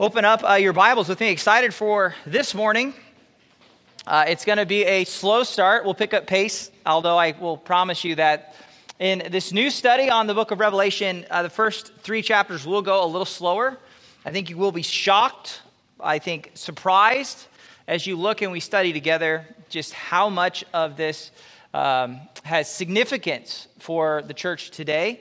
Open up uh, your Bibles with me. Excited for this morning. Uh, it's going to be a slow start. We'll pick up pace, although I will promise you that in this new study on the book of Revelation, uh, the first three chapters will go a little slower. I think you will be shocked, I think surprised, as you look and we study together just how much of this um, has significance for the church today.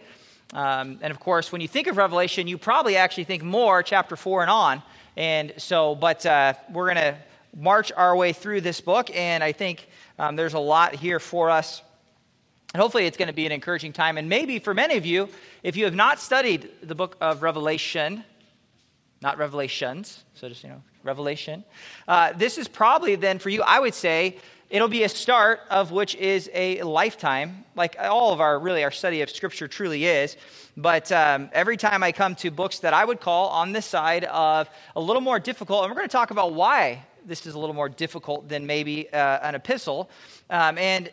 Um, and of course, when you think of Revelation, you probably actually think more chapter 4 and on. And so, but uh, we're going to march our way through this book, and I think um, there's a lot here for us. And hopefully, it's going to be an encouraging time. And maybe for many of you, if you have not studied the book of Revelation, not Revelations, so just, you know, Revelation, uh, this is probably then for you, I would say, It'll be a start of which is a lifetime, like all of our, really, our study of Scripture truly is. But um, every time I come to books that I would call on this side of a little more difficult, and we're going to talk about why this is a little more difficult than maybe uh, an epistle. Um, and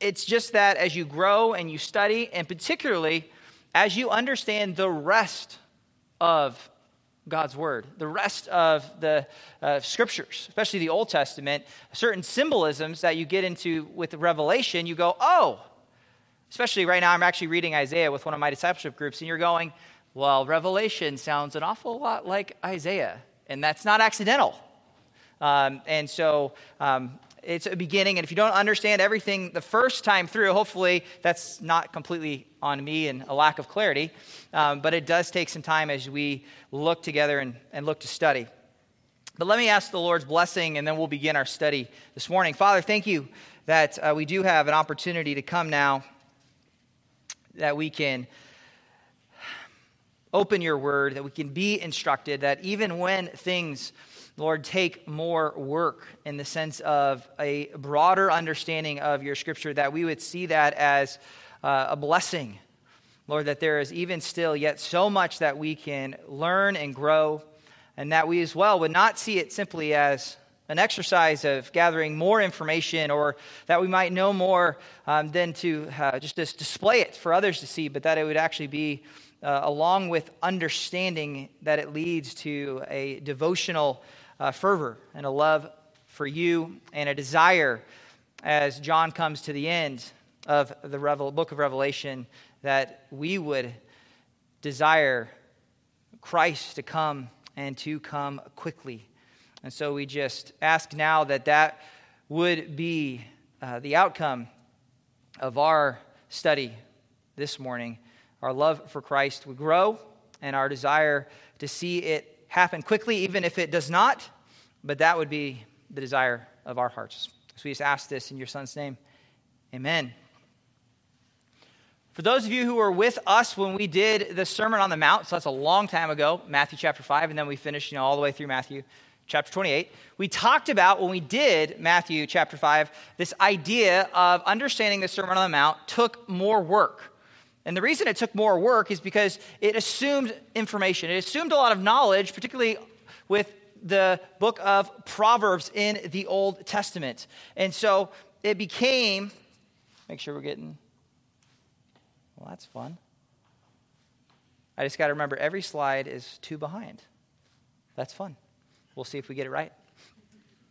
it's just that as you grow and you study, and particularly as you understand the rest of God's word. The rest of the uh, scriptures, especially the Old Testament, certain symbolisms that you get into with Revelation, you go, oh, especially right now, I'm actually reading Isaiah with one of my discipleship groups, and you're going, well, Revelation sounds an awful lot like Isaiah, and that's not accidental. Um, and so um, it's a beginning. And if you don't understand everything the first time through, hopefully that's not completely on me and a lack of clarity. Um, but it does take some time as we look together and, and look to study. But let me ask the Lord's blessing, and then we'll begin our study this morning. Father, thank you that uh, we do have an opportunity to come now, that we can open your word, that we can be instructed, that even when things Lord, take more work in the sense of a broader understanding of your scripture, that we would see that as uh, a blessing. Lord, that there is even still yet so much that we can learn and grow, and that we as well would not see it simply as an exercise of gathering more information or that we might know more um, than to uh, just display it for others to see, but that it would actually be uh, along with understanding that it leads to a devotional uh, fervor and a love for you and a desire as John comes to the end of the Revel- book of Revelation that we would desire Christ to come and to come quickly. And so we just ask now that that would be uh, the outcome of our study this morning. Our love for Christ would grow and our desire to see it happen quickly, even if it does not, but that would be the desire of our hearts. So we just ask this in your Son's name. Amen. For those of you who were with us when we did the Sermon on the Mount, so that's a long time ago, Matthew chapter 5, and then we finished you know, all the way through Matthew chapter 28. We talked about when we did Matthew chapter 5, this idea of understanding the Sermon on the Mount took more work. And the reason it took more work is because it assumed information. It assumed a lot of knowledge, particularly with the book of Proverbs in the Old Testament. And so it became, make sure we're getting, well, that's fun. I just got to remember every slide is two behind. That's fun. We'll see if we get it right.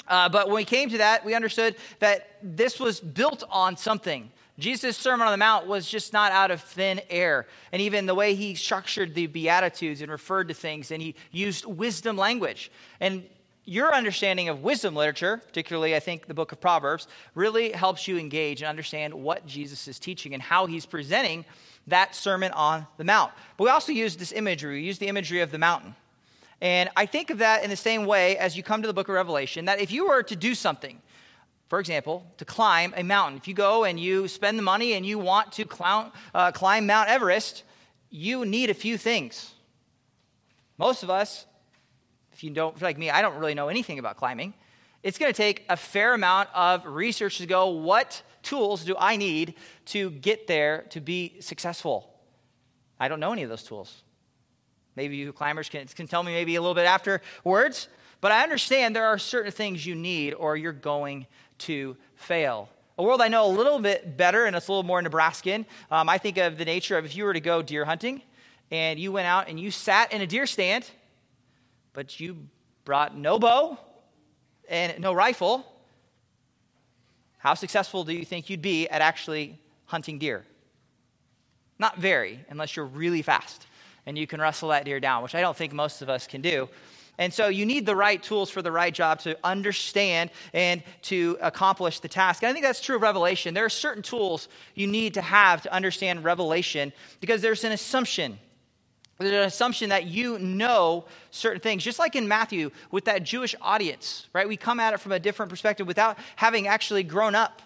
Uh, but when we came to that, we understood that this was built on something. Jesus' Sermon on the Mount was just not out of thin air. And even the way he structured the Beatitudes and referred to things, and he used wisdom language. And your understanding of wisdom literature, particularly I think the book of Proverbs, really helps you engage and understand what Jesus is teaching and how he's presenting that Sermon on the Mount. But we also use this imagery. We use the imagery of the mountain. And I think of that in the same way as you come to the book of Revelation, that if you were to do something, for example, to climb a mountain. If you go and you spend the money and you want to climb, uh, climb Mount Everest, you need a few things. Most of us, if you don't feel like me, I don't really know anything about climbing. It's going to take a fair amount of research to go, what tools do I need to get there to be successful? I don't know any of those tools. Maybe you climbers can, can tell me maybe a little bit afterwards, but I understand there are certain things you need or you're going to fail. A world I know a little bit better, and it's a little more Nebraskan. Um, I think of the nature of if you were to go deer hunting and you went out and you sat in a deer stand, but you brought no bow and no rifle, how successful do you think you'd be at actually hunting deer? Not very, unless you're really fast and you can wrestle that deer down, which I don't think most of us can do. And so you need the right tools for the right job to understand and to accomplish the task. And I think that's true of Revelation. There are certain tools you need to have to understand Revelation because there's an assumption. There's an assumption that you know certain things. Just like in Matthew with that Jewish audience, right? We come at it from a different perspective without having actually grown up.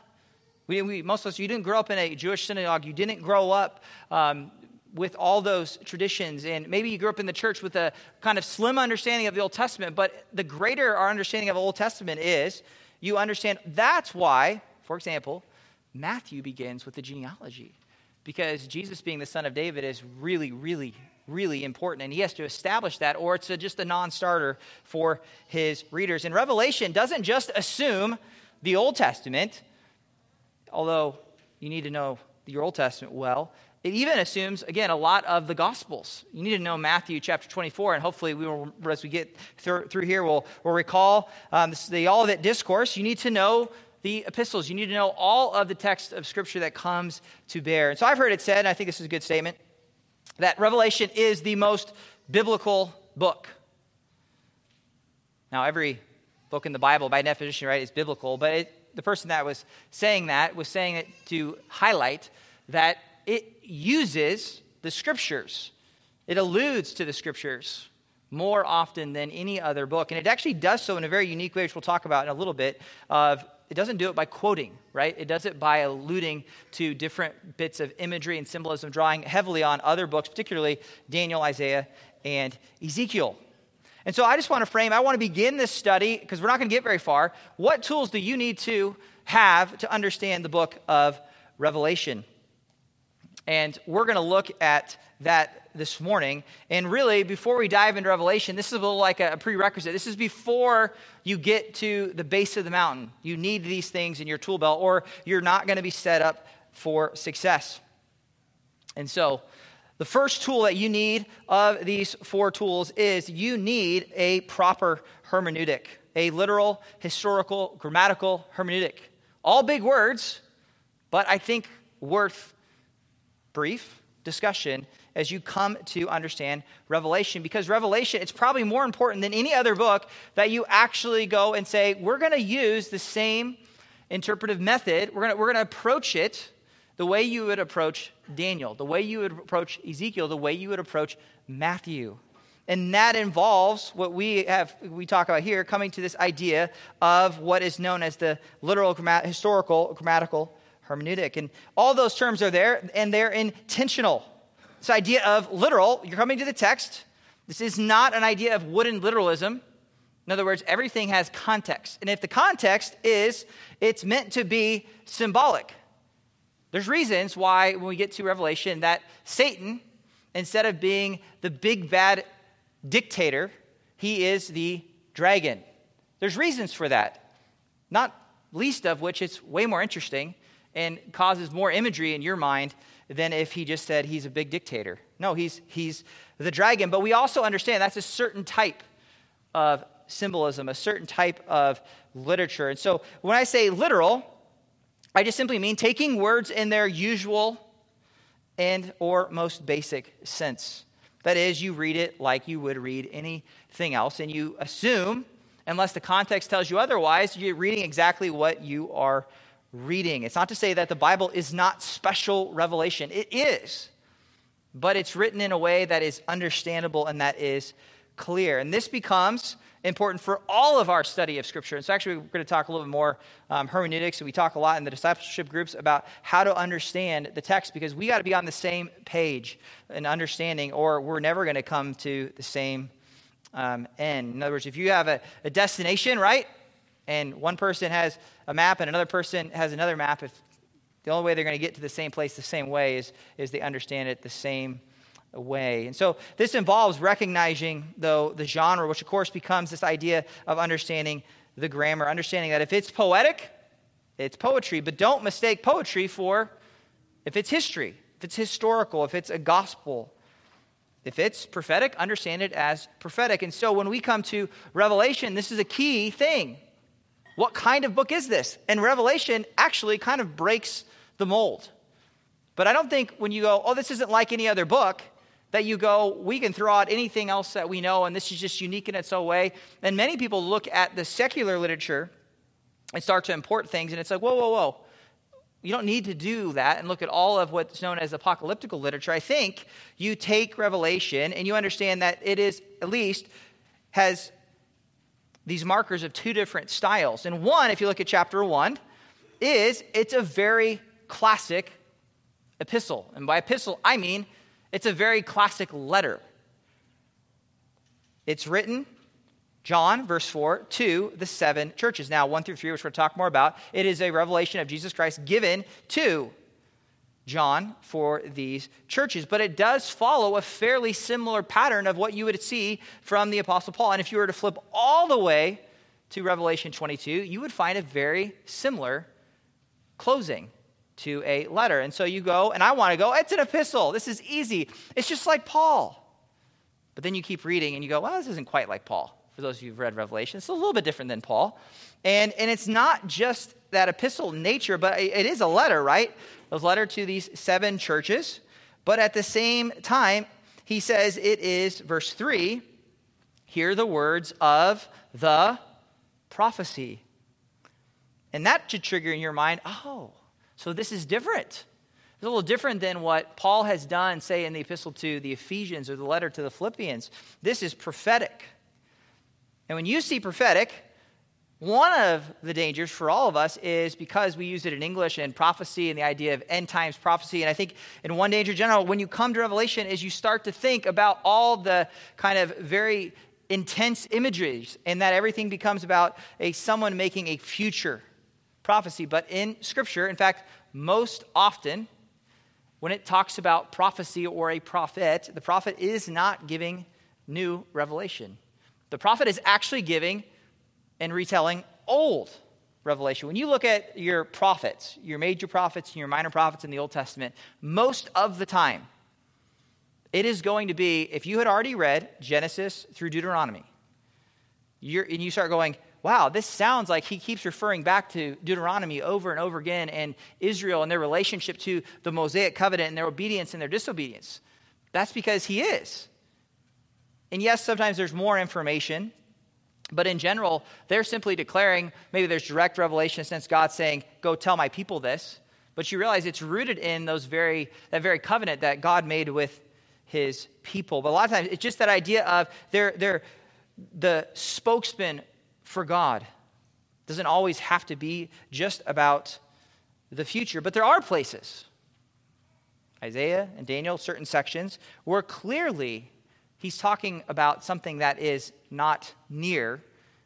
We, we, most of us, you didn't grow up in a Jewish synagogue. You didn't grow up um, with all those traditions. And maybe you grew up in the church with a kind of slim understanding of the Old Testament, but the greater our understanding of the Old Testament is, you understand that's why, for example, Matthew begins with the genealogy. Because Jesus being the son of David is really, really, really important. And he has to establish that, or it's a, just a non starter for his readers. And Revelation doesn't just assume the Old Testament, although you need to know your Old Testament well. It even assumes, again, a lot of the Gospels. You need to know Matthew chapter 24, and hopefully, we will, as we get through, through here, we'll, we'll recall um, the Olivet Discourse. You need to know the epistles. You need to know all of the text of Scripture that comes to bear. And so I've heard it said, and I think this is a good statement, that Revelation is the most biblical book. Now, every book in the Bible, by definition, right, is biblical, but it, the person that was saying that was saying it to highlight that it uses the scriptures, it alludes to the scriptures more often than any other book. And it actually does so in a very unique way, which we'll talk about in a little bit. Of it doesn't do it by quoting, right? It does it by alluding to different bits of imagery and symbolism, drawing heavily on other books, particularly Daniel, Isaiah, and Ezekiel. And so I just want to frame, I want to begin this study because we're not going to get very far. What tools do you need to have to understand the book of Revelation? And we're going to look at that this morning. And really, before we dive into Revelation, this is a little like a prerequisite. This is before you get to the base of the mountain. You need these things in your tool belt, or you're not going to be set up for success. And so, the first tool that you need of these four tools is you need a proper hermeneutic, a literal, historical, grammatical hermeneutic. All big words, but I think worth brief discussion as you come to understand Revelation. Because Revelation, it's probably more important than any other book that you actually go and say, we're going to use the same interpretive method. We're going we're to approach it the way you would approach Daniel, the way you would approach Ezekiel, the way you would approach Matthew. And that involves what we have we talk about here, coming to this idea of what is known as the literal historical grammatical hermeneutic. And all those terms are there, and they're intentional. This idea of literal, you're coming to the text. This is not an idea of wooden literalism. In other words, everything has context. And if the context is it's meant to be symbolic, there's reasons why, when we get to Revelation, that Satan, instead of being the big bad dictator, he is the dragon. There's reasons for that. Not least of which it's way more interesting and causes more imagery in your mind than if he just said he's a big dictator. No, he's, he's the dragon. But we also understand that's a certain type of symbolism, a certain type of literature. And so when I say literal, I just simply mean taking words in their usual and or most basic sense. That is, you read it like you would read anything else, and you assume, unless the context tells you otherwise, you're reading exactly what you are reading. It's not to say that the Bible is not special revelation, it is. But it's written in a way that is understandable and that is clear. And this becomes important for all of our study of Scripture. And so, actually, we're going to talk a little bit more um, hermeneutics. And we talk a lot in the discipleship groups about how to understand the text because we got to be on the same page and understanding, or we're never going to come to the same um, end. In other words, if you have a, a destination, right? and one person has a map and another person has another map, if the only way they're going to get to the same place the same way is, is they understand it the same way. And so this involves recognizing, though, the genre, which of course becomes this idea of understanding the grammar, understanding that if it's poetic, it's poetry, but don't mistake poetry for if it's history, if it's historical, if it's a gospel. If it's prophetic, understand it as prophetic. And so when we come to Revelation, this is a key thing. What kind of book is this? And Revelation actually kind of breaks the mold. But I don't think when you go, oh, this isn't like any other book, that you go, we can throw out anything else that we know, and this is just unique in its own way. And many people look at the secular literature and start to import things, and it's like, whoa, whoa, whoa. You don't need to do that and look at all of what's known as apocalyptical literature. I think you take Revelation and you understand that it is, at least, has these markers of two different styles. And one, if you look at chapter one, is it's a very classic epistle. And by epistle, I mean it's a very classic letter. It's written John, verse 4, to the seven churches. Now, 1 through 3, which we're going to talk more about, it is a revelation of Jesus Christ given to John for these churches. But it does follow a fairly similar pattern of what you would see from the Apostle Paul. And if you were to flip all the way to Revelation 22, you would find a very similar closing to a letter. And so you go, and I want to go, it's an epistle. This is easy. It's just like Paul. But then you keep reading and you go, well, this isn't quite like Paul for those of you who've read Revelation. It's a little bit different than Paul. And, and it's not just that epistle nature, but it is a letter, right? A letter to these seven churches. But at the same time, he says it is, verse 3, hear the words of the prophecy. And that should trigger in your mind, oh, so this is different. It's a little different than what Paul has done, say, in the epistle to the Ephesians or the letter to the Philippians. This is prophetic. And when you see prophetic, one of the dangers for all of us is because we use it in English and prophecy and the idea of end times prophecy. And I think in one danger general, when you come to Revelation, is you start to think about all the kind of very intense images and that everything becomes about a someone making a future prophecy. But in Scripture, in fact, most often, when it talks about prophecy or a prophet, the prophet is not giving new revelation. The prophet is actually giving and retelling old revelation. When you look at your prophets, your major prophets and your minor prophets in the Old Testament, most of the time, it is going to be, if you had already read Genesis through Deuteronomy, and you start going, wow, this sounds like he keeps referring back to Deuteronomy over and over again and Israel and their relationship to the Mosaic covenant and their obedience and their disobedience. That's because he is. And yes, sometimes there's more information, but in general, they're simply declaring maybe there's direct revelation since sense God saying, Go tell my people this. But you realize it's rooted in those very, that very covenant that God made with his people. But a lot of times it's just that idea of they're, they're the spokesman for God. Doesn't always have to be just about the future, but there are places, Isaiah and Daniel, certain sections, where clearly he's talking about something that is not near,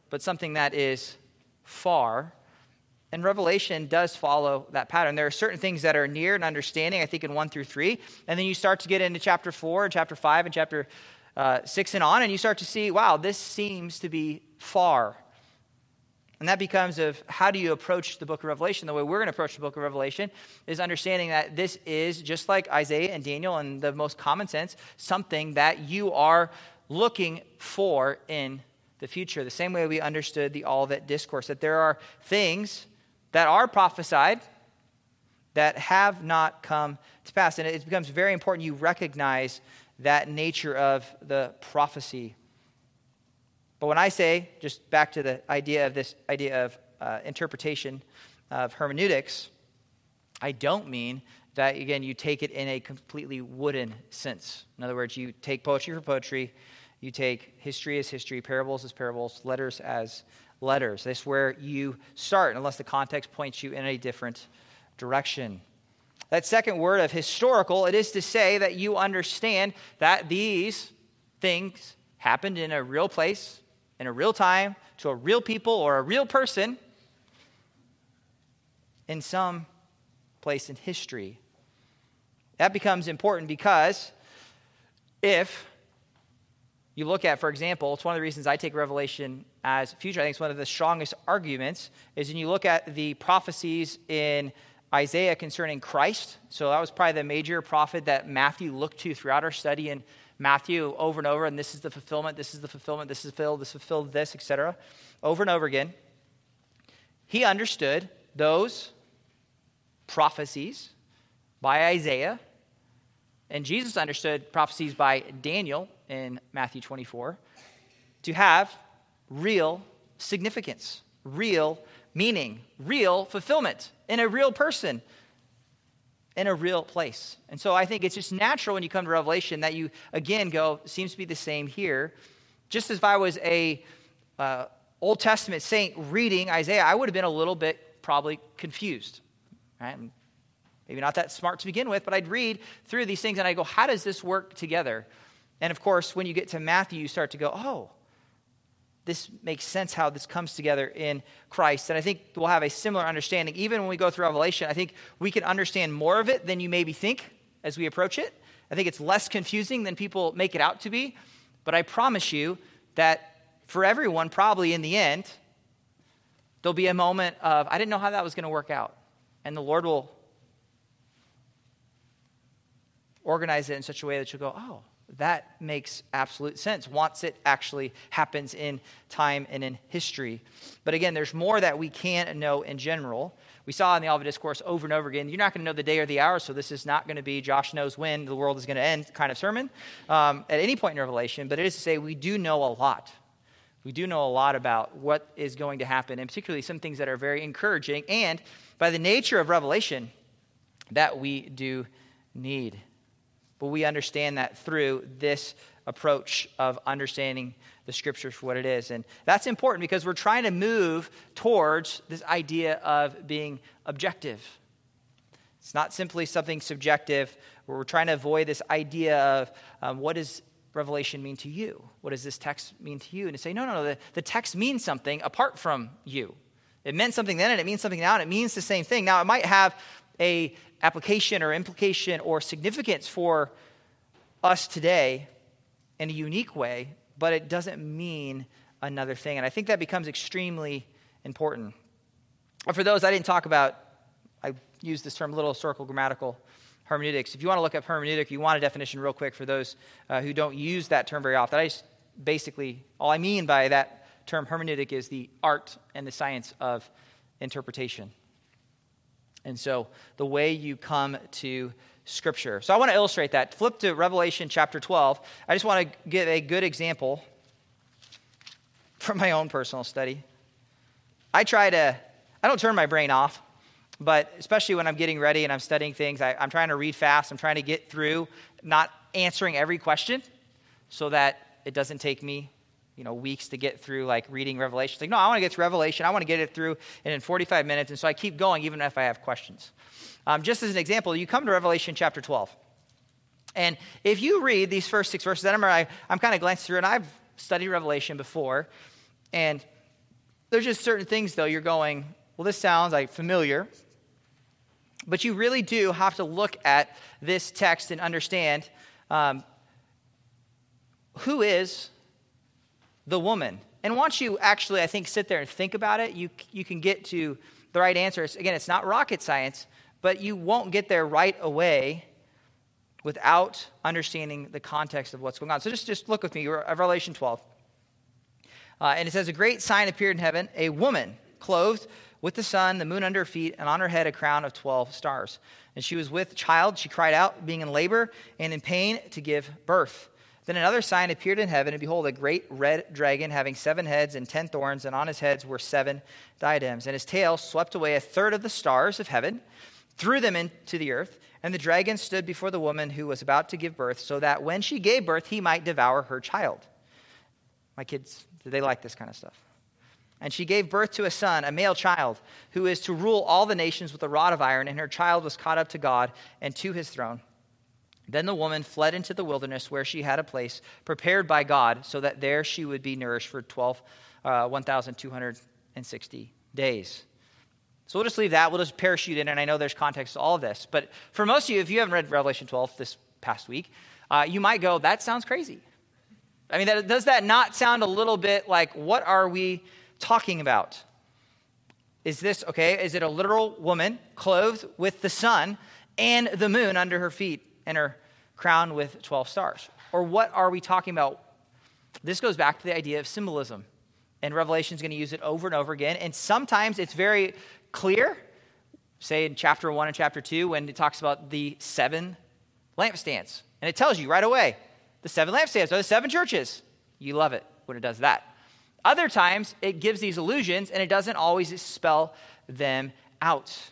but something that is far. And Revelation does follow that pattern. There are certain things that are near and understanding, I think, in 1 through 3. And then you start to get into chapter 4 and chapter 5 and chapter uh, 6 and on, and you start to see, wow, this seems to be far and that becomes of how do you approach the book of Revelation? The way we're going to approach the book of Revelation is understanding that this is, just like Isaiah and Daniel in the most common sense, something that you are looking for in the future. The same way we understood the Olivet Discourse, that there are things that are prophesied that have not come to pass. And it becomes very important you recognize that nature of the prophecy but when I say, just back to the idea of this idea of uh, interpretation of hermeneutics, I don't mean that, again, you take it in a completely wooden sense. In other words, you take poetry for poetry, you take history as history, parables as parables, letters as letters. That's where you start, unless the context points you in a different direction. That second word of historical, it is to say that you understand that these things happened in a real place, in a real time to a real people or a real person in some place in history. That becomes important because if you look at, for example, it's one of the reasons I take Revelation as future. I think it's one of the strongest arguments is when you look at the prophecies in Isaiah concerning Christ. So that was probably the major prophet that Matthew looked to throughout our study in Matthew over and over, and this is the fulfillment, this is the fulfillment, this is fulfilled, this is fulfilled this, etc., over and over again. He understood those prophecies by Isaiah, and Jesus understood prophecies by Daniel in Matthew 24 to have real significance, real meaning, real fulfillment in a real person, in a real place. And so I think it's just natural when you come to Revelation that you again go, seems to be the same here. Just as if I was a uh, Old Testament saint reading Isaiah, I would have been a little bit probably confused. Right? Maybe not that smart to begin with, but I'd read through these things and I go, how does this work together? And of course, when you get to Matthew, you start to go, oh, this makes sense how this comes together in Christ. And I think we'll have a similar understanding. Even when we go through Revelation, I think we can understand more of it than you maybe think as we approach it. I think it's less confusing than people make it out to be. But I promise you that for everyone, probably in the end, there'll be a moment of, I didn't know how that was going to work out. And the Lord will organize it in such a way that you'll go, oh, that makes absolute sense once it actually happens in time and in history. But again, there's more that we can't know in general. We saw in the Olivet Discourse over and over again, you're not going to know the day or the hour, so this is not going to be Josh knows when the world is going to end kind of sermon um, at any point in Revelation, but it is to say we do know a lot. We do know a lot about what is going to happen, and particularly some things that are very encouraging, and by the nature of Revelation, that we do need. But we understand that through this approach of understanding the scriptures for what it is. And that's important because we're trying to move towards this idea of being objective. It's not simply something subjective we're trying to avoid this idea of um, what does Revelation mean to you? What does this text mean to you? And to say, no, no, no, the, the text means something apart from you. It meant something then and it means something now and it means the same thing. Now, it might have a application or implication or significance for us today in a unique way, but it doesn't mean another thing. And I think that becomes extremely important. for those I didn't talk about, I use this term little historical grammatical hermeneutics. If you want to look up hermeneutic, you want a definition real quick for those uh, who don't use that term very often. I just basically, all I mean by that term hermeneutic is the art and the science of interpretation. And so the way you come to Scripture. So I want to illustrate that. Flip to Revelation chapter 12. I just want to give a good example from my own personal study. I try to, I don't turn my brain off, but especially when I'm getting ready and I'm studying things, I, I'm trying to read fast. I'm trying to get through, not answering every question so that it doesn't take me you know weeks to get through like reading revelation. It's like no i want to get through revelation. I want to get it through and in 45 minutes and so i keep going even if i have questions. Um, just as an example you come to revelation chapter 12 and if you read these first six verses i remember I, i'm kind of glancing through and i've studied revelation before and there's just certain things though you're going well this sounds like familiar but you really do have to look at this text and understand um, who is the woman. And once you actually, I think, sit there and think about it, you, you can get to the right answer. Again, it's not rocket science, but you won't get there right away without understanding the context of what's going on. So just, just look with me, Revelation 12. Uh, and it says, A great sign appeared in heaven, a woman clothed with the sun, the moon under her feet, and on her head a crown of 12 stars. And she was with child. She cried out, being in labor and in pain to give birth. Then another sign appeared in heaven, and behold, a great red dragon having seven heads and ten thorns, and on his heads were seven diadems. And his tail swept away a third of the stars of heaven, threw them into the earth. And the dragon stood before the woman who was about to give birth, so that when she gave birth, he might devour her child. My kids, they like this kind of stuff. And she gave birth to a son, a male child, who is to rule all the nations with a rod of iron, and her child was caught up to God and to his throne. Then the woman fled into the wilderness where she had a place prepared by God so that there she would be nourished for 12, uh, 1,260 days. So we'll just leave that. We'll just parachute in, and I know there's context to all of this. But for most of you, if you haven't read Revelation 12 this past week, uh, you might go, that sounds crazy. I mean, that, does that not sound a little bit like what are we talking about? Is this, okay, is it a literal woman clothed with the sun and the moon under her feet? And her crown with 12 stars. or what are we talking about? This goes back to the idea of symbolism. And Revelation is going to use it over and over again. And sometimes it's very clear, say in chapter 1 and chapter 2, when it talks about the seven lampstands. And it tells you right away the seven lampstands are the seven churches. You love it when it does that. Other times, it gives these illusions and it doesn't always spell them out.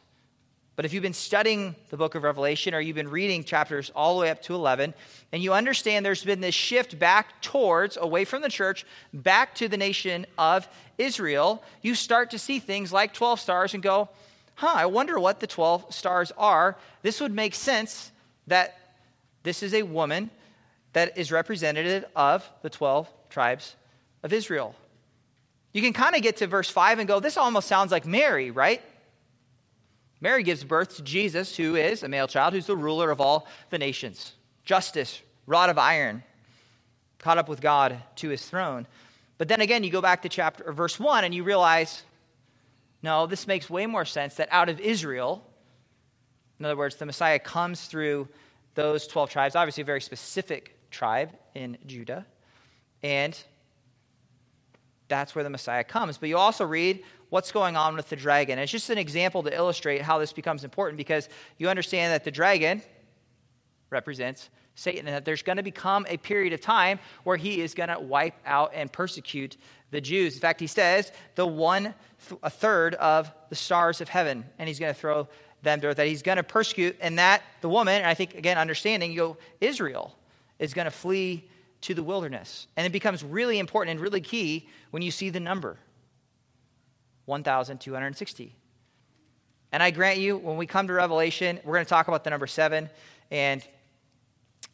But if you've been studying the book of Revelation or you've been reading chapters all the way up to 11, and you understand there's been this shift back towards, away from the church, back to the nation of Israel, you start to see things like 12 stars and go, huh, I wonder what the 12 stars are. This would make sense that this is a woman that is representative of the 12 tribes of Israel. You can kind of get to verse 5 and go, this almost sounds like Mary, right? Mary gives birth to Jesus, who is a male child, who's the ruler of all the nations. Justice, rod of iron, caught up with God to his throne. But then again, you go back to chapter verse 1 and you realize, no, this makes way more sense that out of Israel, in other words, the Messiah comes through those 12 tribes, obviously a very specific tribe in Judah, and that's where the Messiah comes. But you also read what's going on with the dragon. It's just an example to illustrate how this becomes important because you understand that the dragon represents Satan and that there's going to become a period of time where he is going to wipe out and persecute the Jews. In fact, he says the one a third of the stars of heaven, and he's going to throw them there. That he's going to persecute, and that the woman, and I think again understanding, you go Israel is going to flee to the wilderness, and it becomes really important and really key when you see the number. 1,260. And I grant you, when we come to Revelation, we're going to talk about the number seven. And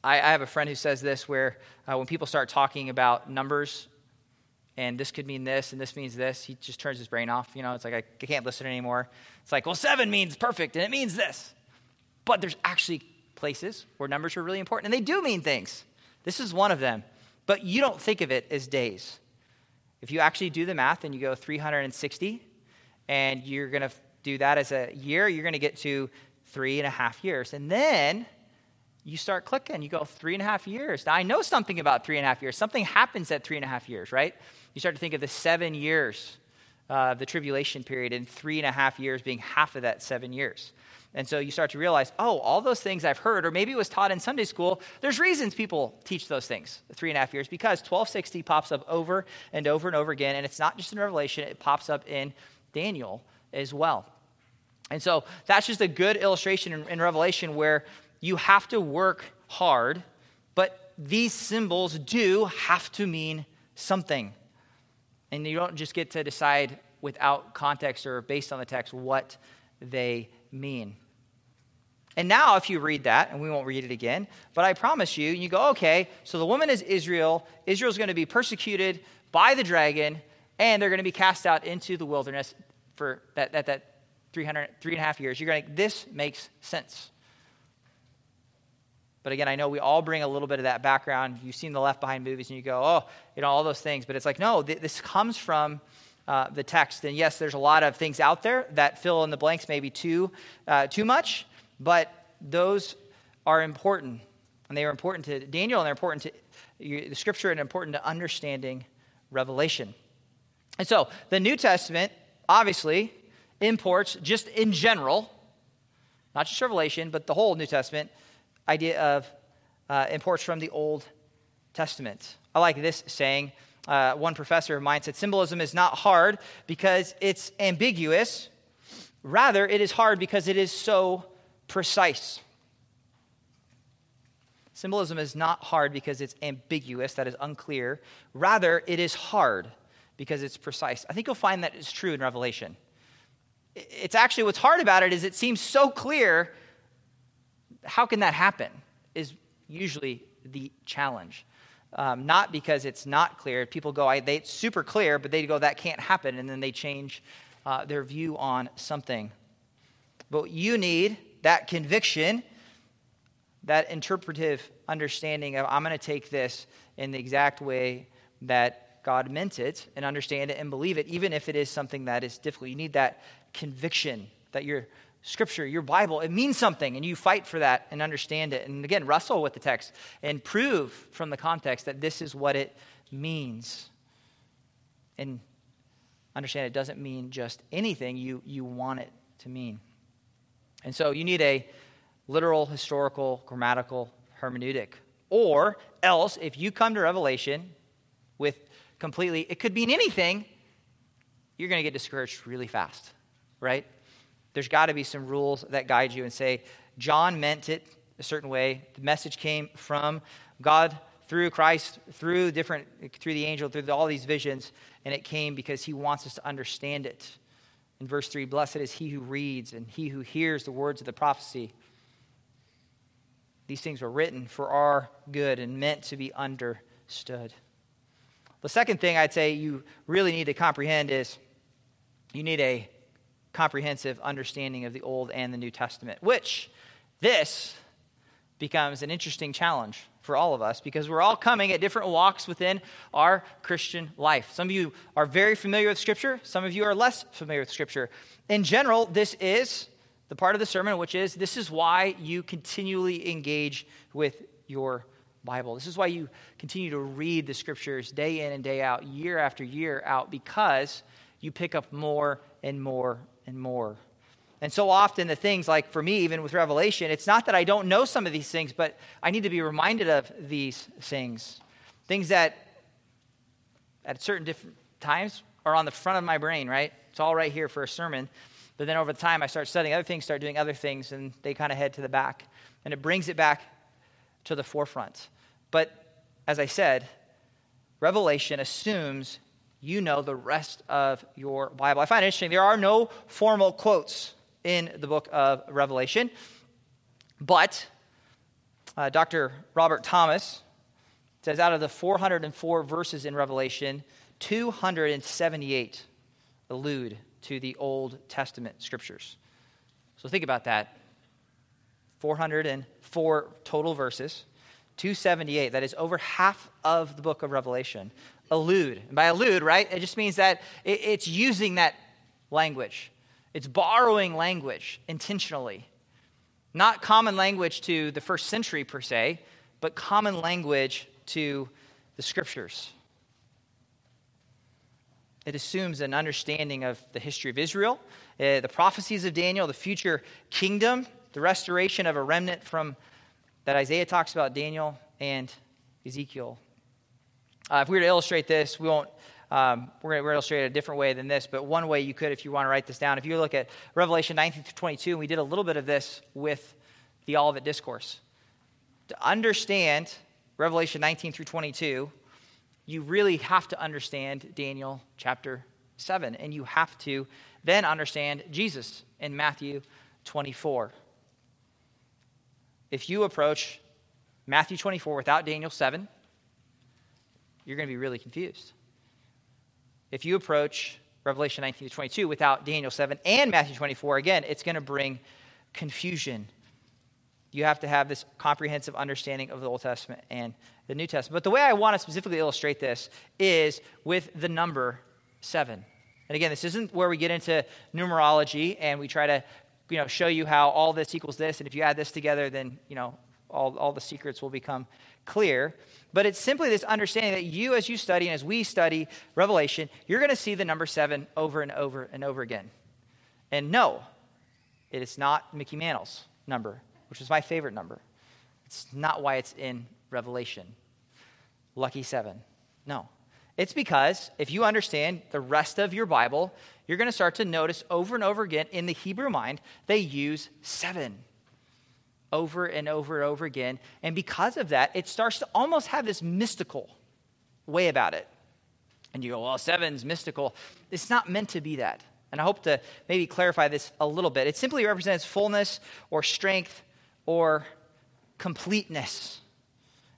I, I have a friend who says this where uh, when people start talking about numbers, and this could mean this, and this means this, he just turns his brain off. You know, it's like, I, I can't listen anymore. It's like, well, seven means perfect, and it means this. But there's actually places where numbers are really important, and they do mean things. This is one of them. But you don't think of it as days. If you actually do the math and you go 360, and you're going to do that as a year, you're going to get to three and a half years. And then you start clicking. You go three and a half years. Now, I know something about three and a half years. Something happens at three and a half years, right? You start to think of the seven years of uh, the tribulation period, and three and a half years being half of that seven years. And so you start to realize, oh, all those things I've heard, or maybe it was taught in Sunday school, there's reasons people teach those things, three and a half years, because 1260 pops up over and over and over again. And it's not just in Revelation, it pops up in Daniel as well. And so that's just a good illustration in, in Revelation where you have to work hard, but these symbols do have to mean something. And you don't just get to decide without context or based on the text what they mean. And now, if you read that, and we won't read it again, but I promise you, you go, okay, so the woman is Israel. Israel's going to be persecuted by the dragon, and they're going to be cast out into the wilderness for that, that, that 300, three and a half years. You're going, to, this makes sense. But again, I know we all bring a little bit of that background. You've seen the Left Behind movies, and you go, oh, you know, all those things. But it's like, no, th- this comes from uh, the text. And yes, there's a lot of things out there that fill in the blanks maybe too, uh, too much. But those are important. And they are important to Daniel, and they're important to the scripture, and important to understanding Revelation. And so, the New Testament, obviously, imports just in general, not just Revelation, but the whole New Testament, idea of uh, imports from the Old Testament. I like this saying. Uh, one professor of mine said symbolism is not hard because it's ambiguous. Rather, it is hard because it is so precise. Symbolism is not hard because it's ambiguous, that is unclear. Rather, it is hard because it's precise. I think you'll find that is true in Revelation. It's actually what's hard about it is it seems so clear. How can that happen? Is usually the challenge. Um, not because it's not clear. People go, I, they, it's super clear, but they go, that can't happen, and then they change uh, their view on something. But what you need that conviction, that interpretive understanding of, I'm going to take this in the exact way that God meant it and understand it and believe it, even if it is something that is difficult. You need that conviction that you're Scripture, your Bible, it means something, and you fight for that and understand it. And again, wrestle with the text and prove from the context that this is what it means. And understand it doesn't mean just anything you, you want it to mean. And so you need a literal, historical, grammatical hermeneutic. Or else, if you come to Revelation with completely, it could mean anything, you're going to get discouraged really fast, right? There's got to be some rules that guide you and say, John meant it a certain way. The message came from God through Christ, through different, through the angel, through all these visions, and it came because he wants us to understand it. In verse 3, blessed is he who reads and he who hears the words of the prophecy. These things were written for our good and meant to be understood. The second thing I'd say you really need to comprehend is you need a comprehensive understanding of the Old and the New Testament, which this becomes an interesting challenge for all of us because we're all coming at different walks within our Christian life. Some of you are very familiar with Scripture, some of you are less familiar with Scripture. In general, this is the part of the sermon, which is this is why you continually engage with your Bible. This is why you continue to read the Scriptures day in and day out, year after year out, because you pick up more and more and more. And so often, the things like for me, even with Revelation, it's not that I don't know some of these things, but I need to be reminded of these things. Things that at certain different times are on the front of my brain, right? It's all right here for a sermon. But then over the time, I start studying other things, start doing other things, and they kind of head to the back. And it brings it back to the forefront. But as I said, Revelation assumes you know the rest of your Bible. I find it interesting. There are no formal quotes in the book of Revelation, but uh, Dr. Robert Thomas says out of the 404 verses in Revelation, 278 allude to the Old Testament scriptures. So think about that. 404 total verses, 278, that is over half of the book of Revelation allude. And by allude, right, it just means that it's using that language. It's borrowing language intentionally. Not common language to the first century per se, but common language to the scriptures. It assumes an understanding of the history of Israel, uh, the prophecies of Daniel, the future kingdom, the restoration of a remnant from that Isaiah talks about Daniel and Ezekiel uh, if we were to illustrate this, we won't. Um, we're going to illustrate it a different way than this, but one way you could, if you want to write this down, if you look at Revelation 19 through 22, and we did a little bit of this with the Olivet Discourse. To understand Revelation 19 through 22, you really have to understand Daniel chapter 7, and you have to then understand Jesus in Matthew 24. If you approach Matthew 24 without Daniel 7, you're going to be really confused. If you approach Revelation 19 to 22 without Daniel 7 and Matthew 24, again, it's going to bring confusion. You have to have this comprehensive understanding of the Old Testament and the New Testament. But the way I want to specifically illustrate this is with the number 7. And again, this isn't where we get into numerology and we try to you know, show you how all this equals this, and if you add this together, then you know all, all the secrets will become clear. But it's simply this understanding that you, as you study and as we study Revelation, you're going to see the number seven over and over and over again. And no, it is not Mickey Mantle's number, which is my favorite number. It's not why it's in Revelation. Lucky seven. No. It's because if you understand the rest of your Bible, you're going to start to notice over and over again in the Hebrew mind, they use seven over and over and over again. And because of that, it starts to almost have this mystical way about it. And you go, well, seven's mystical. It's not meant to be that. And I hope to maybe clarify this a little bit. It simply represents fullness or strength or completeness.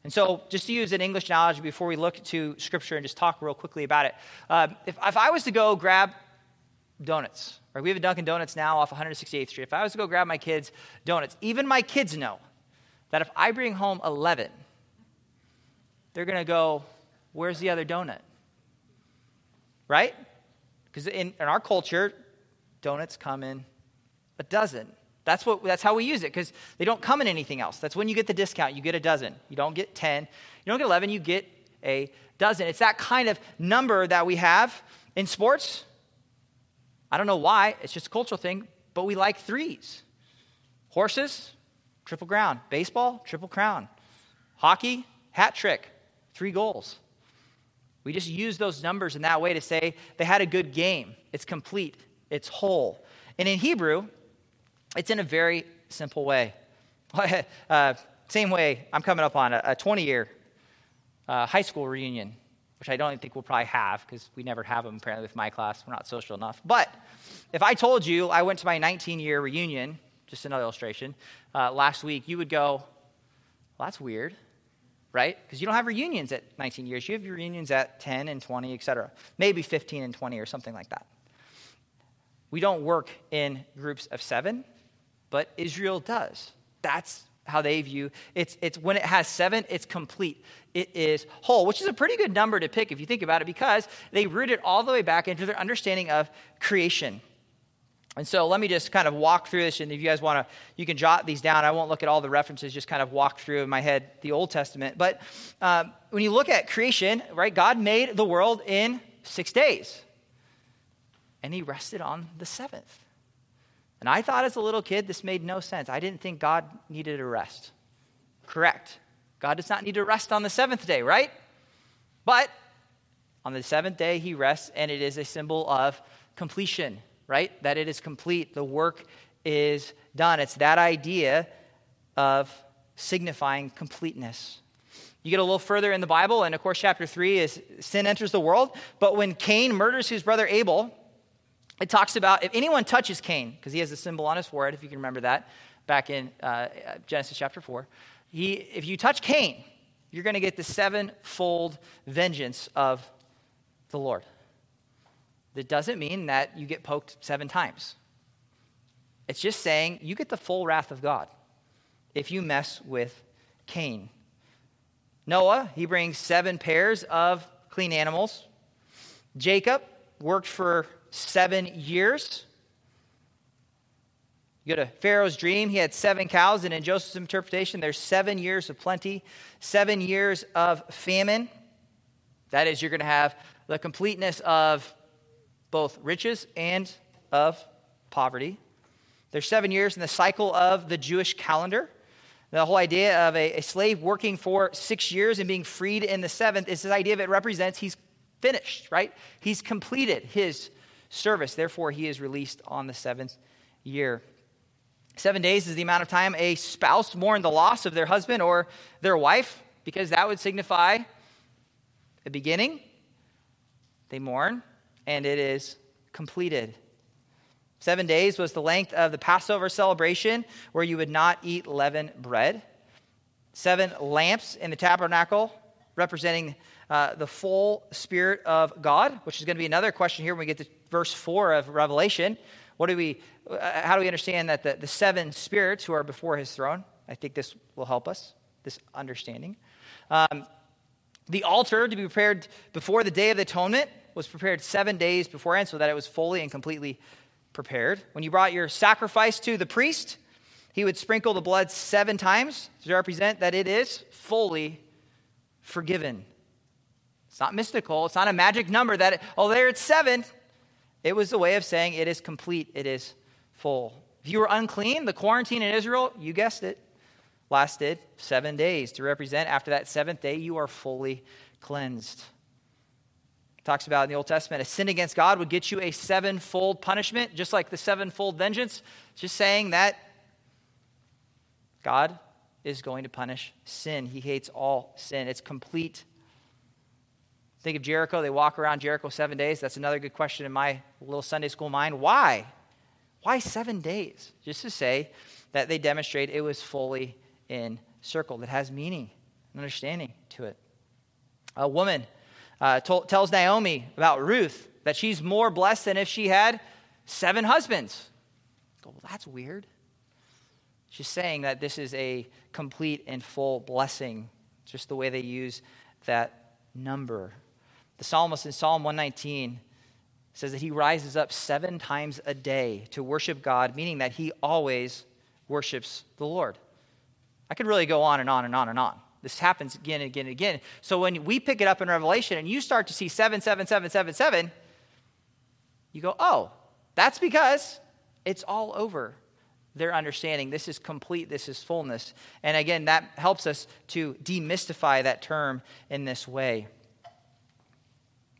And so, just to use an English analogy before we look to Scripture and just talk real quickly about it, uh, if, if I was to go grab donuts. Right? We have a Dunkin' Donuts now off 168th Street. If I was to go grab my kids' donuts, even my kids know that if I bring home 11, they're going to go, Where's the other donut? Right? Because in, in our culture, donuts come in a dozen. That's, what, that's how we use it because they don't come in anything else. That's when you get the discount. You get a dozen. You don't get 10. You don't get 11. You get a dozen. It's that kind of number that we have in sports. I don't know why. It's just a cultural thing, but we like threes. Horses, triple crown. Baseball, triple crown. Hockey, hat trick, three goals. We just use those numbers in that way to say they had a good game. It's complete, it's whole. And in Hebrew, it's in a very simple way. uh, same way I'm coming up on a 20 year uh, high school reunion, which I don't think we'll probably have because we never have them apparently with my class. We're not social enough. But if I told you I went to my 19 year reunion, just another illustration, uh, last week, you would go, well, that's weird, right? Because you don't have reunions at 19 years. You have reunions at 10 and 20, et cetera. Maybe 15 and 20 or something like that. We don't work in groups of seven but Israel does. That's how they view it's it's when it has seven it's complete. It is whole which is a pretty good number to pick if you think about it because they root it all the way back into their understanding of creation. And so let me just kind of walk through this and if you guys want to you can jot these down. I won't look at all the references just kind of walk through in my head the old testament. But um, when you look at creation right god made the world in six days and he rested on the seventh and I thought as a little kid this made no sense. I didn't think God needed a rest. Correct. God does not need to rest on the seventh day, right? But on the seventh day, he rests, and it is a symbol of completion, right? That it is complete. The work is done. It's that idea of signifying completeness. You get a little further in the Bible, and of course, chapter 3 is sin enters the world. But when Cain murders his brother Abel, it talks about if anyone touches Cain, because he has a symbol on his forehead, if you can remember that, back in uh, Genesis chapter 4. He, if you touch Cain, you're going to get the sevenfold vengeance of the Lord. That doesn't mean that you get poked seven times. It's just saying you get the full wrath of God if you mess with Cain. Noah, he brings seven pairs of clean animals. Jacob worked for seven years. You go to Pharaoh's dream, he had seven cows, and in Joseph's interpretation, there's seven years of plenty, seven years of famine. That is, you're going to have the completeness of both riches and of poverty. There's seven years in the cycle of the Jewish calendar. The whole idea of a, a, slave working for six years and being freed in the seventh is this idea of it represents he's finished, right? He's completed his service. Therefore, he is released on the seventh year. Seven days is the amount of time a spouse mourned the loss of their husband or their wife, because that would signify a beginning. They mourn, and it is completed. Seven days was the length of the Passover celebration, where you would not eat leavened bread. Seven lamps in the tabernacle, representing uh, the full Spirit of God, which is going to be another question here when we get to verse 4 of Revelation. What do we, uh, how do we understand that the, the seven spirits who are before his throne? I think this will help us, this understanding. Um, the altar to be prepared before the Day of the Atonement was prepared seven days beforehand so that it was fully and completely prepared. When you brought your sacrifice to the priest, he would sprinkle the blood seven times to represent that it is fully forgiven. It's not mystical. It's not a magic number that, oh, there it's seven. It was a way of saying it is complete, it is full. If you were unclean, the quarantine in Israel, you guessed it, lasted seven days to represent after that seventh day, you are fully cleansed. Talks about in the Old Testament, a sin against God would get you a sevenfold punishment, just like the sevenfold vengeance. Just saying that God is going to punish sin. He hates all sin. It's complete Think of Jericho. They walk around Jericho seven days. That's another good question in my little Sunday school mind. Why? Why seven days? Just to say that they demonstrate it was fully encircled. It has meaning and understanding to it. A woman uh, tells Naomi about Ruth that she's more blessed than if she had seven husbands. Go, well, that's weird. She's saying that this is a complete and full blessing, just the way they use that number. The psalmist in Psalm 119 says that he rises up seven times a day to worship God, meaning that he always worships the Lord. I could really go on and on and on and on. This happens again and again and again. So when we pick it up in Revelation and you start to see 77777, you go, oh, that's because it's all over their understanding. This is complete, this is fullness. And again, that helps us to demystify that term in this way.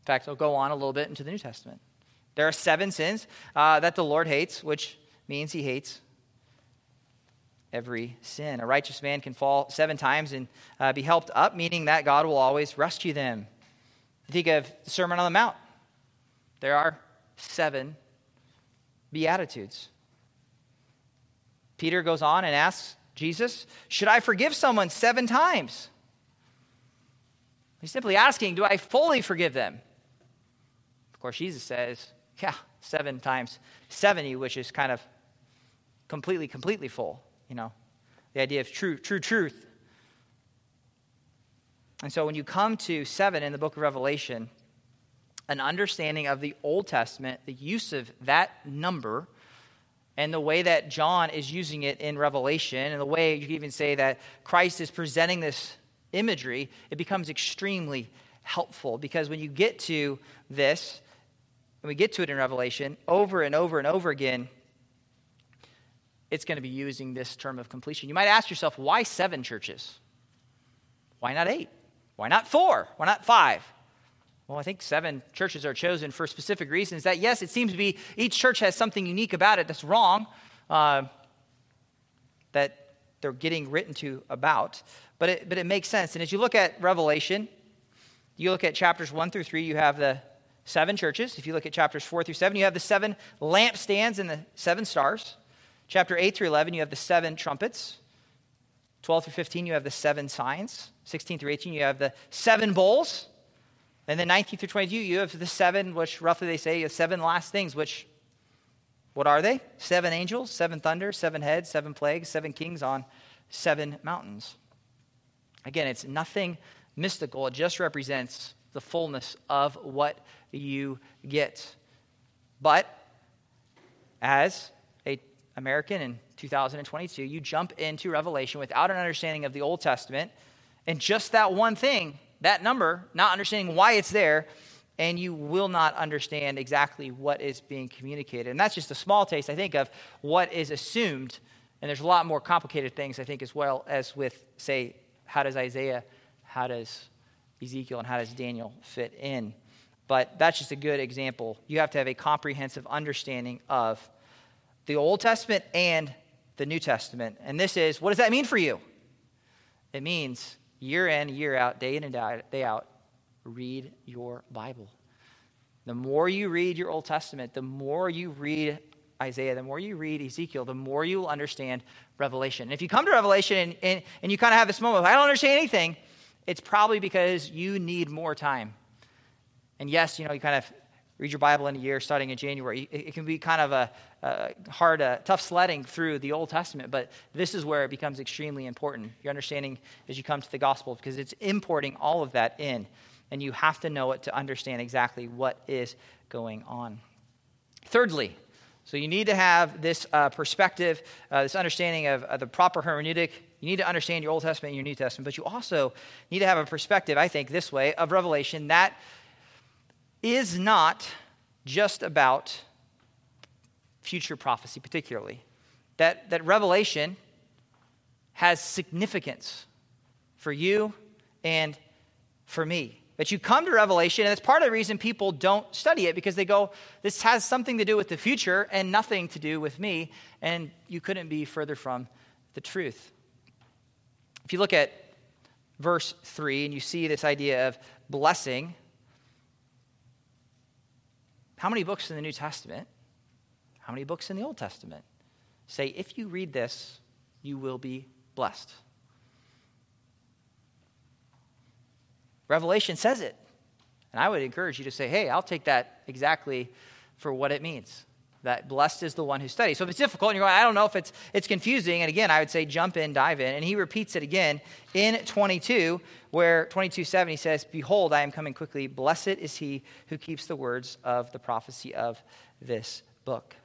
In fact, I'll go on a little bit into the New Testament. There are seven sins uh, that the Lord hates, which means he hates every sin. A righteous man can fall seven times and uh, be helped up, meaning that God will always rescue them. Think of the Sermon on the Mount. There are seven Beatitudes. Peter goes on and asks Jesus, Should I forgive someone seven times? He's simply asking, Do I fully forgive them? Course, Jesus says, yeah, seven times 70, which is kind of completely, completely full, you know, the idea of true, true truth. And so when you come to seven in the book of Revelation, an understanding of the Old Testament, the use of that number, and the way that John is using it in Revelation, and the way you can even say that Christ is presenting this imagery, it becomes extremely helpful because when you get to this, and we get to it in Revelation over and over and over again, it's going to be using this term of completion. You might ask yourself, why seven churches? Why not eight? Why not four? Why not five? Well, I think seven churches are chosen for specific reasons. That, yes, it seems to be each church has something unique about it that's wrong, uh, that they're getting written to about. But it, but it makes sense. And as you look at Revelation, you look at chapters 1 through 3, you have the seven churches. If you look at chapters 4 through 7, you have the seven lampstands and the seven stars. Chapter 8 through 11, you have the seven trumpets. 12 through 15, you have the seven signs. 16 through 18, you have the seven bowls. And then 19 through 22, you have the seven, which roughly they say, seven last things, which, what are they? Seven angels, seven thunder, seven heads, seven plagues, seven kings on seven mountains. Again, it's nothing mystical. It just represents the fullness of what you get. But as a American in 2022, you jump into Revelation without an understanding of the Old Testament and just that one thing, that number, not understanding why it's there, and you will not understand exactly what is being communicated. And that's just a small taste, I think, of what is assumed. And there's a lot more complicated things, I think, as well as with, say, how does Isaiah, how does Ezekiel and how does Daniel fit in. But that's just a good example. You have to have a comprehensive understanding of the Old Testament and the New Testament. And this is what does that mean for you? It means year in, year out, day in and day out, read your Bible. The more you read your Old Testament, the more you read Isaiah, the more you read Ezekiel, the more you will understand Revelation. And if you come to Revelation and, and, and you kind of have this moment of, I don't understand anything, it's probably because you need more time. And yes, you know, you kind of read your Bible in a year starting in January. It, can be kind of a, a hard, uh, tough sledding through the Old Testament, but this is where it becomes extremely important. Your understanding as you come to the gospel, because it's importing all of that in, and you have to know it to understand exactly what is going on. Thirdly, so you need to have this uh, perspective, uh, this understanding of, of the proper hermeneutic you need to understand your Old Testament and your New Testament, but you also need to have a perspective, I think, this way of Revelation that is not just about future prophecy, particularly. That, that Revelation has significance for you and for me. That you come to Revelation, and it's part of the reason people don't study it because they go, this has something to do with the future and nothing to do with me, and you couldn't be further from the truth. If you look at verse 3 and you see this idea of blessing, how many books in the New Testament, how many books in the Old Testament say, if you read this, you will be blessed? Revelation says it. And I would encourage you to say, hey, I'll take that exactly for what it means that blessed is the one who studies. So if it's difficult and you're going, I don't know if it's, it's confusing, and again, I would say jump in, dive in. And he repeats it again in 22, where 22 7, he says, Behold, I am coming quickly. Blessed is he who keeps the words of the prophecy of this book.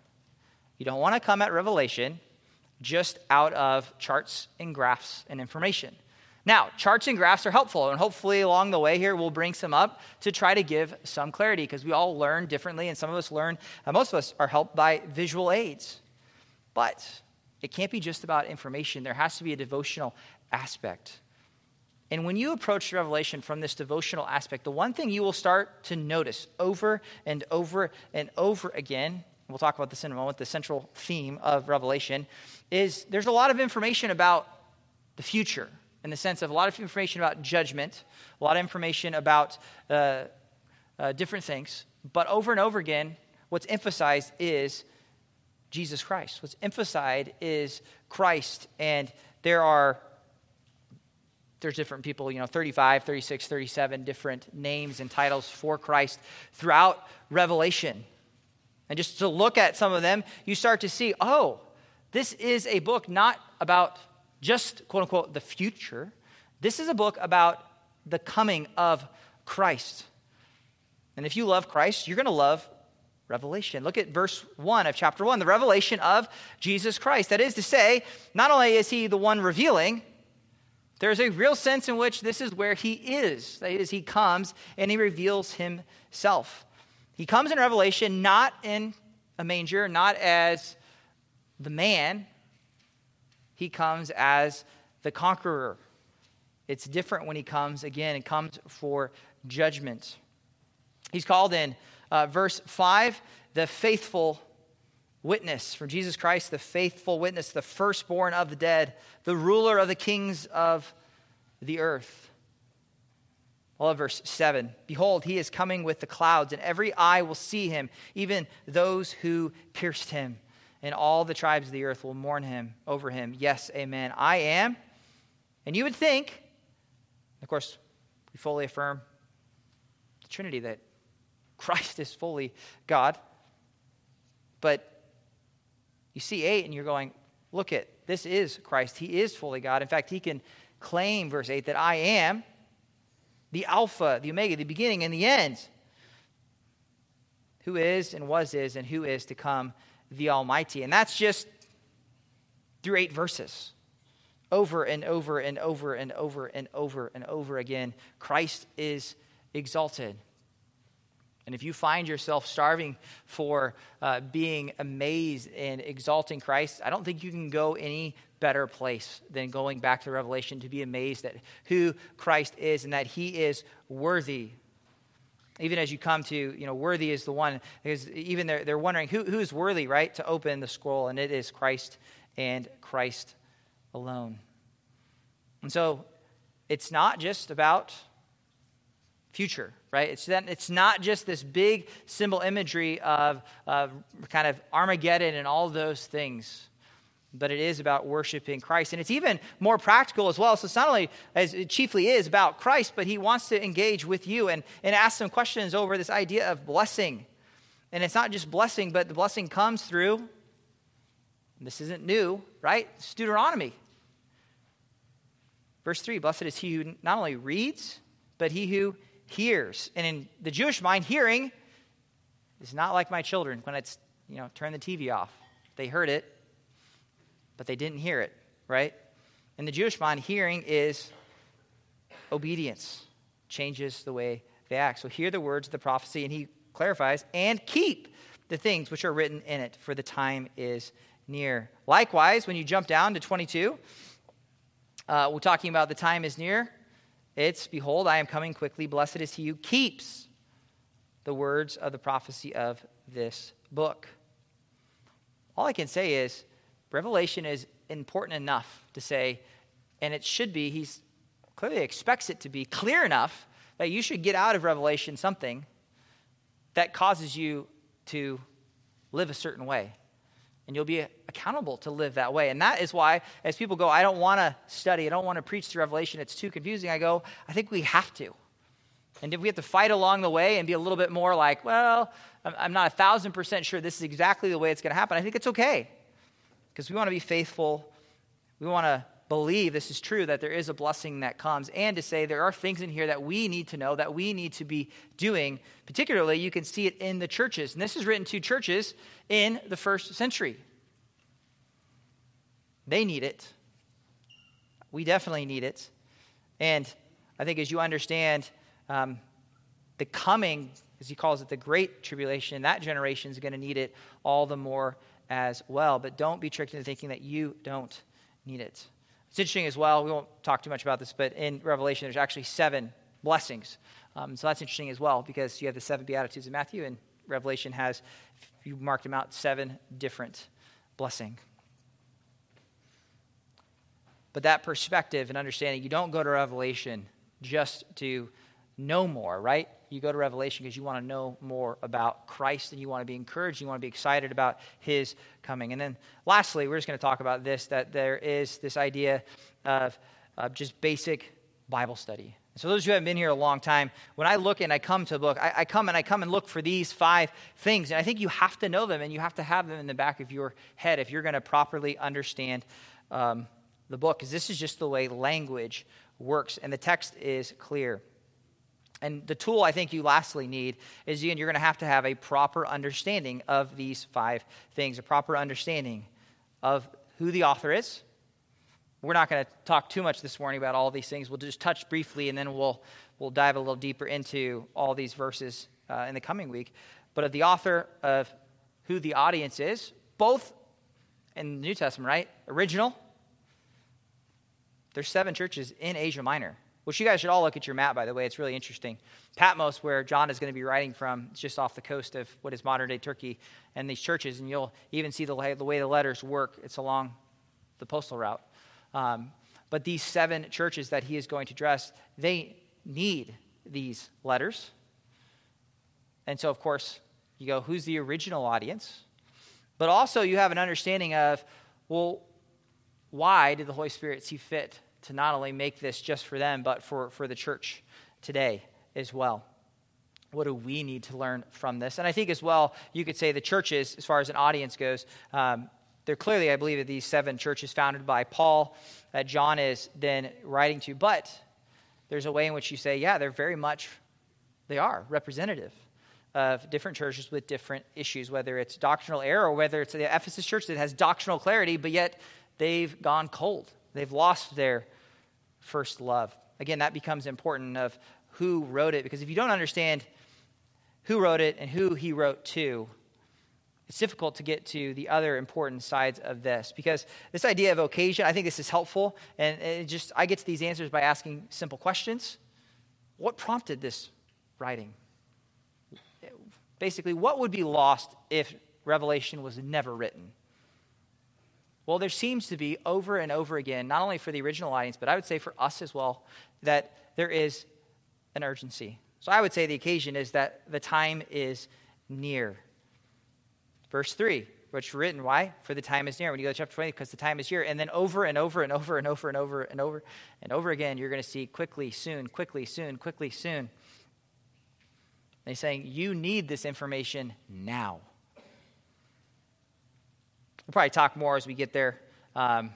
You don't want to come at Revelation just out of charts and graphs and information. Now, charts and graphs are helpful, and hopefully along the way here we'll bring some up to try to give some clarity because we all learn differently, and some of us learn, uh, most of us are helped by visual aids. But it can't be just about information, there has to be a devotional aspect. And when you approach Revelation from this devotional aspect, the one thing you will start to notice over and over and over again, we'll talk about this in a moment, the central theme of Revelation, is there's a lot of information about the future in the sense of a lot of information about judgment, a lot of information about uh, uh, different things. But over and over again, what's emphasized is Jesus Christ. What's emphasized is Christ. And there are there's different people, you know, 35, 36, 37 different names and titles for Christ throughout Revelation. And just to look at some of them, you start to see, oh, this is a book not about just quote unquote the future. This is a book about the coming of Christ. And if you love Christ, you're going to love Revelation. Look at verse 1 of chapter 1, the revelation of Jesus Christ. That is to say, not only is he the one revealing, there's a real sense in which this is where he is. That is, he comes and he reveals himself. He comes in Revelation not in a manger, not as the man, he comes as the conqueror. It's different when he comes again, it comes for judgment. He's called in uh, verse 5 the faithful witness from Jesus Christ, the faithful witness, the firstborn of the dead, the ruler of the kings of the earth. Well, verse 7 Behold, he is coming with the clouds, and every eye will see him, even those who pierced him and all the tribes of the earth will mourn him over him. Yes, amen. I am. And you would think, of course, we fully affirm the Trinity that Christ is fully God. But you see 8 and you're going, look at this is Christ. He is fully God. In fact, he can claim, verse 8, that I am the Alpha, the Omega, the beginning and the end. Who is and was is and who is to come the Almighty. And that's just through eight verses. Over and over and over and over and over and over again, Christ is exalted. And if you find yourself starving for uh, being amazed and exalting Christ, I don't think you can go any better place than going back to Revelation to be amazed at who Christ is and that he is worthy even as you come to, you know, worthy is the one, because even they're, they're wondering who, who's worthy, right, to open the scroll, and it is Christ and Christ alone. And so it's not just about future, right? It's, that, it's not just this big symbol imagery of, of kind of Armageddon and all those things but it is about worshiping Christ. And it's even more practical as well. So it's not only, as it chiefly is, about Christ, but he wants to engage with you and, and ask some questions over this idea of blessing. And it's not just blessing, but the blessing comes through, this isn't new, right? It's Deuteronomy. Verse 3 Blessed is he who not only reads, but he who hears. And in the Jewish mind, hearing is not like my children when it's, you know, turn the TV off. They heard it, but they didn't hear it, right? In the Jewish mind, hearing is obedience, changes the way they act. So hear the words of the prophecy, and he clarifies, and keep the things which are written in it, for the time is near. Likewise, when you jump down to 22, uh, we're talking about the time is near. It's, Behold, I am coming quickly. Blessed is he who keeps the words of the prophecy of this book. All I can say is, Revelation is important enough to say, and it should be, he clearly expects it to be clear enough that you should get out of Revelation something that causes you to live a certain way. And you'll be accountable to live that way. And that is why, as people go, I don't want to study, I don't want to preach the Revelation, it's too confusing, I go, I think we have to. And if we have to fight along the way and be a little bit more like, well, I'm not a thousand percent sure this is exactly the way it's going to happen, I think it's okay. Because we want to be faithful. We want to believe this is true, that there is a blessing that comes, and to say there are things in here that we need to know, that we need to be doing. Particularly, you can see it in the churches. And this is written to churches in the first century. They need it. We definitely need it. And I think as you understand um, the coming, as he calls it, the great tribulation, that generation is going to need it all the more as well. But don't be tricked into thinking that you don't need it. It's interesting as well. We won't talk too much about this, but in Revelation, there's actually seven blessings. Um, so that's interesting as well because you have the seven Beatitudes in Matthew, and Revelation has, if you marked them out, seven different blessing. But that perspective and understanding, you don't go to Revelation just to know more, right? You go to Revelation because you want to know more about Christ and you want to be encouraged, you want to be excited about his coming. And then lastly, we're just going to talk about this that there is this idea of, just basic Bible study. So those of you who have been here a long time, when I look and I come to look, I, I, come and I come and look for these five things, and I think you have to know them and you have to have them in the back of your head if you're going to properly understand um, the book, because this is just the way language works, and the text is clear. And the tool I think you lastly need is again, you're going to have to have a proper understanding of these five things, a proper understanding of who the author is. We're not going to talk too much this morning about all these things. We'll just touch briefly and then we'll, we'll dive a little deeper into all these verses uh, in the coming week. But of the author, of who the audience is, both in the New Testament, right? Original. There's seven churches in Asia Minor which you guys should all look at your map, by the way. It's really interesting. Patmos, where John is going to be writing from, it's just off the coast of what is modern day Turkey, and these churches, and you'll even see the way the, way the letters work. It's along the postal route. Um, but these seven churches that he is going to address, they need these letters. And so, of course, you go, who's the original audience? But also, you have an understanding of, well, why did the Holy Spirit see fit to not only make this just for them, but for, for the church today as well. What do we need to learn from this? And I think as well, you could say the churches, as far as an audience goes, um, they're clearly, I believe, that these seven churches founded by Paul that John is then writing to. But there's a way in which you say, yeah, they're very much, they are representative of different churches with different issues, whether it's doctrinal error or whether it's the Ephesus church that has doctrinal clarity, but yet they've gone cold. They've lost their first love. Again, that becomes important of who wrote it, because if you don't understand who wrote it and who he wrote to, it's difficult to get to the other important sides of this. Because this idea of occasion i think this is helpful and it just i get to these answers by asking simple questions. What prompted this writing? Basically what would be lost if revelation was never written well, there seems to be over and over again, not only for the original audience, but I would say for us as well, that there is an urgency. So I would say the occasion is that the time is near. Verse 3, which written, why? For the time is near. When you go to chapter 20, because the time is here. And then over and over and over and over and over and over and over again, you're going to see quickly, soon, quickly, soon, quickly, soon. He's saying, you need this information now. We'll probably talk more as we get there um,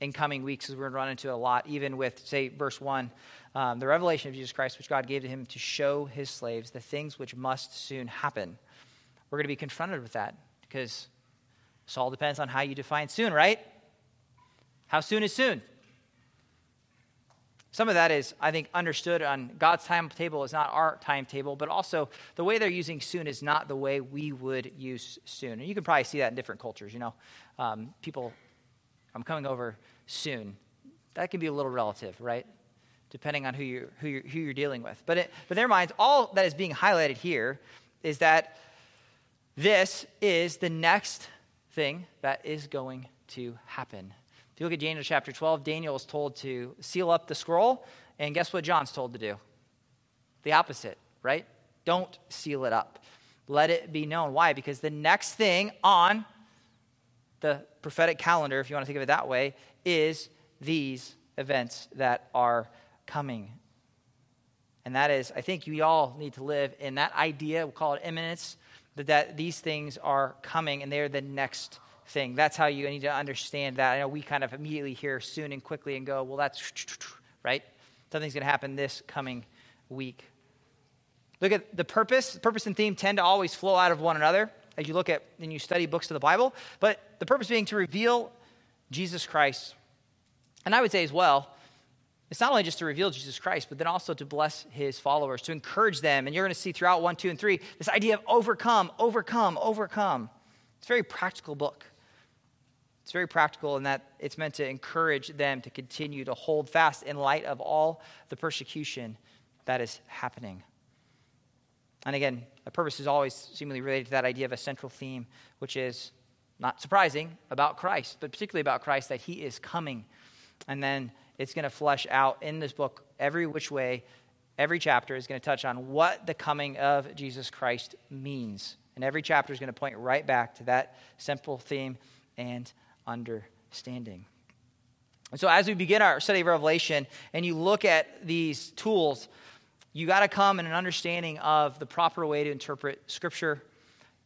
in coming weeks, as we're going to run into a lot, even with, say, verse 1, um, the revelation of Jesus Christ, which God gave to him to show his slaves the things which must soon happen. We're going to be confronted with that because this all depends on how you define soon, right? How soon is soon? Some of that is, I think, understood on God's timetable is not our timetable, but also the way they're using soon is not the way we would use soon. And you can probably see that in different cultures. You know, um, people, I'm coming over soon. That can be a little relative, right? Depending on who you're, who you're, who you're dealing with. But, it, but in their minds, all that is being highlighted here is that this is the next thing that is going to happen if you look at Daniel chapter 12, Daniel is told to seal up the scroll, and guess what John's told to do? The opposite, right? Don't seal it up. Let it be known. Why? Because the next thing on the prophetic calendar, if you want to think of it that way, is these events that are coming. And that is, I think we all need to live in that idea, we'll call it imminence, that, that these things are coming and they're the next thing. That's how you need to understand that. I know we kind of immediately hear soon and quickly and go, well, that's right. Something's going to happen this coming week. Look at the purpose. Purpose and theme tend to always flow out of one another as you look at and you study books of the Bible. But the purpose being to reveal Jesus Christ. And I would say as well, it's not only just to reveal Jesus Christ, but then also to bless his followers, to encourage them. And you're going to see throughout 1, 2, and 3 this idea of overcome, overcome, overcome. It's a very practical book. It's very practical in that it's meant to encourage them to continue to hold fast in light of all the persecution that is happening. And again, the purpose is always seemingly related to that idea of a central theme, which is not surprising about Christ, but particularly about Christ, that he is coming. And then it's going to flesh out in this book every which way, every chapter is going to touch on what the coming of Jesus Christ means. And every chapter is going to point right back to that simple theme and understanding. And so, as we begin our study of Revelation and you look at these tools, you got to come in an understanding of the proper way to interpret Scripture.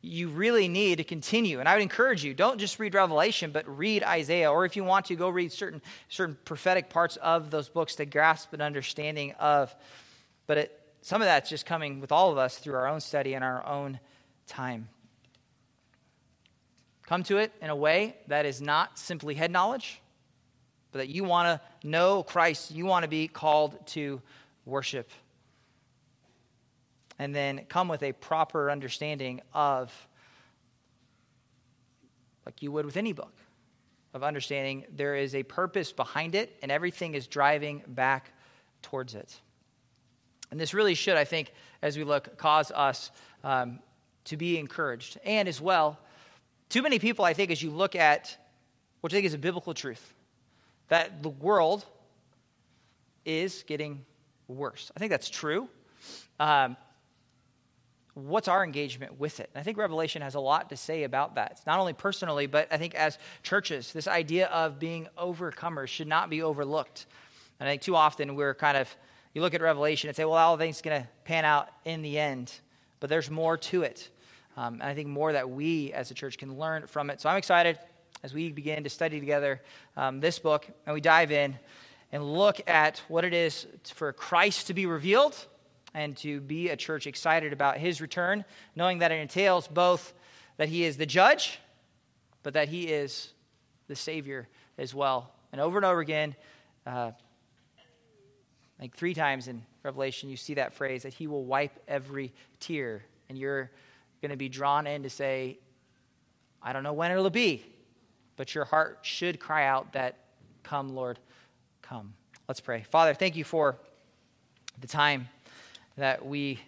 You really need to continue. And I would encourage you don't just read Revelation, but read Isaiah. Or if you want to, go read certain, certain prophetic parts of those books to grasp an understanding of. But it, some of that's just coming with all of us through our own study and our own time. Come to it in a way that is not simply head knowledge, but that you want to know Christ. You want to be called to worship. And then come with a proper understanding of, like you would with any book, of understanding there is a purpose behind it and everything is driving back towards it. And this really should, I think, as we look, cause us um, to be encouraged. And as well, too many people, I think, as you look at what I think is a biblical truth, that the world is getting worse. I think that's true. Um, what's our engagement with it? And I think Revelation has a lot to say about that. It's not only personally, but I think as churches, this idea of being overcomers should not be overlooked. And I think too often we're kind of, you look at Revelation and say, well, all things going to pan out in the end. But there's more to it. Um, and I think more that we as a church can learn from it. So I'm excited as we begin to study together um, this book and we dive in and look at what it is for Christ to be revealed and to be a church excited about his return, knowing that it entails both that he is the judge, but that he is the Savior as well. And over and over again, uh, like three times in Revelation, you see that phrase that he will wipe every tear. And you're going to be drawn in to say, I don't know when it'll be, but your heart should cry out that, Come, Lord, come. Let's pray. Father, thank you for the time that we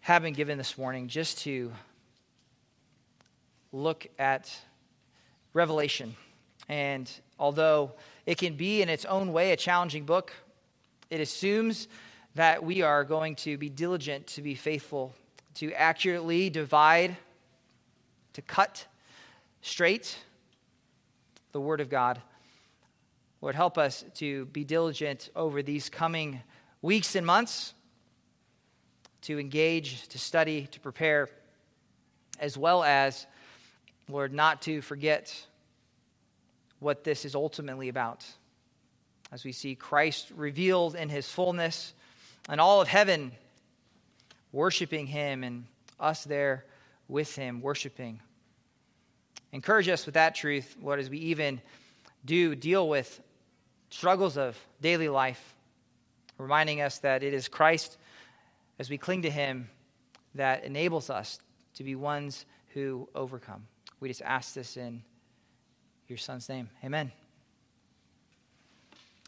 have been given this morning just to look at Revelation. And although it can be in its own way a challenging book, it assumes that we are going to be diligent to be faithful to accurately divide, to cut straight the Word of God. Lord, help us to be diligent over these coming weeks and months to engage, to study, to prepare, as well as, Lord, not to forget what this is ultimately about. As we see Christ revealed in his fullness and all of heaven worshiping Him and us there with Him, worshiping. Encourage us with that truth, Lord, as we even do deal with struggles of daily life, reminding us that it is Christ, as we cling to Him, that enables us to be ones who overcome. We just ask this in your Son's name. Amen.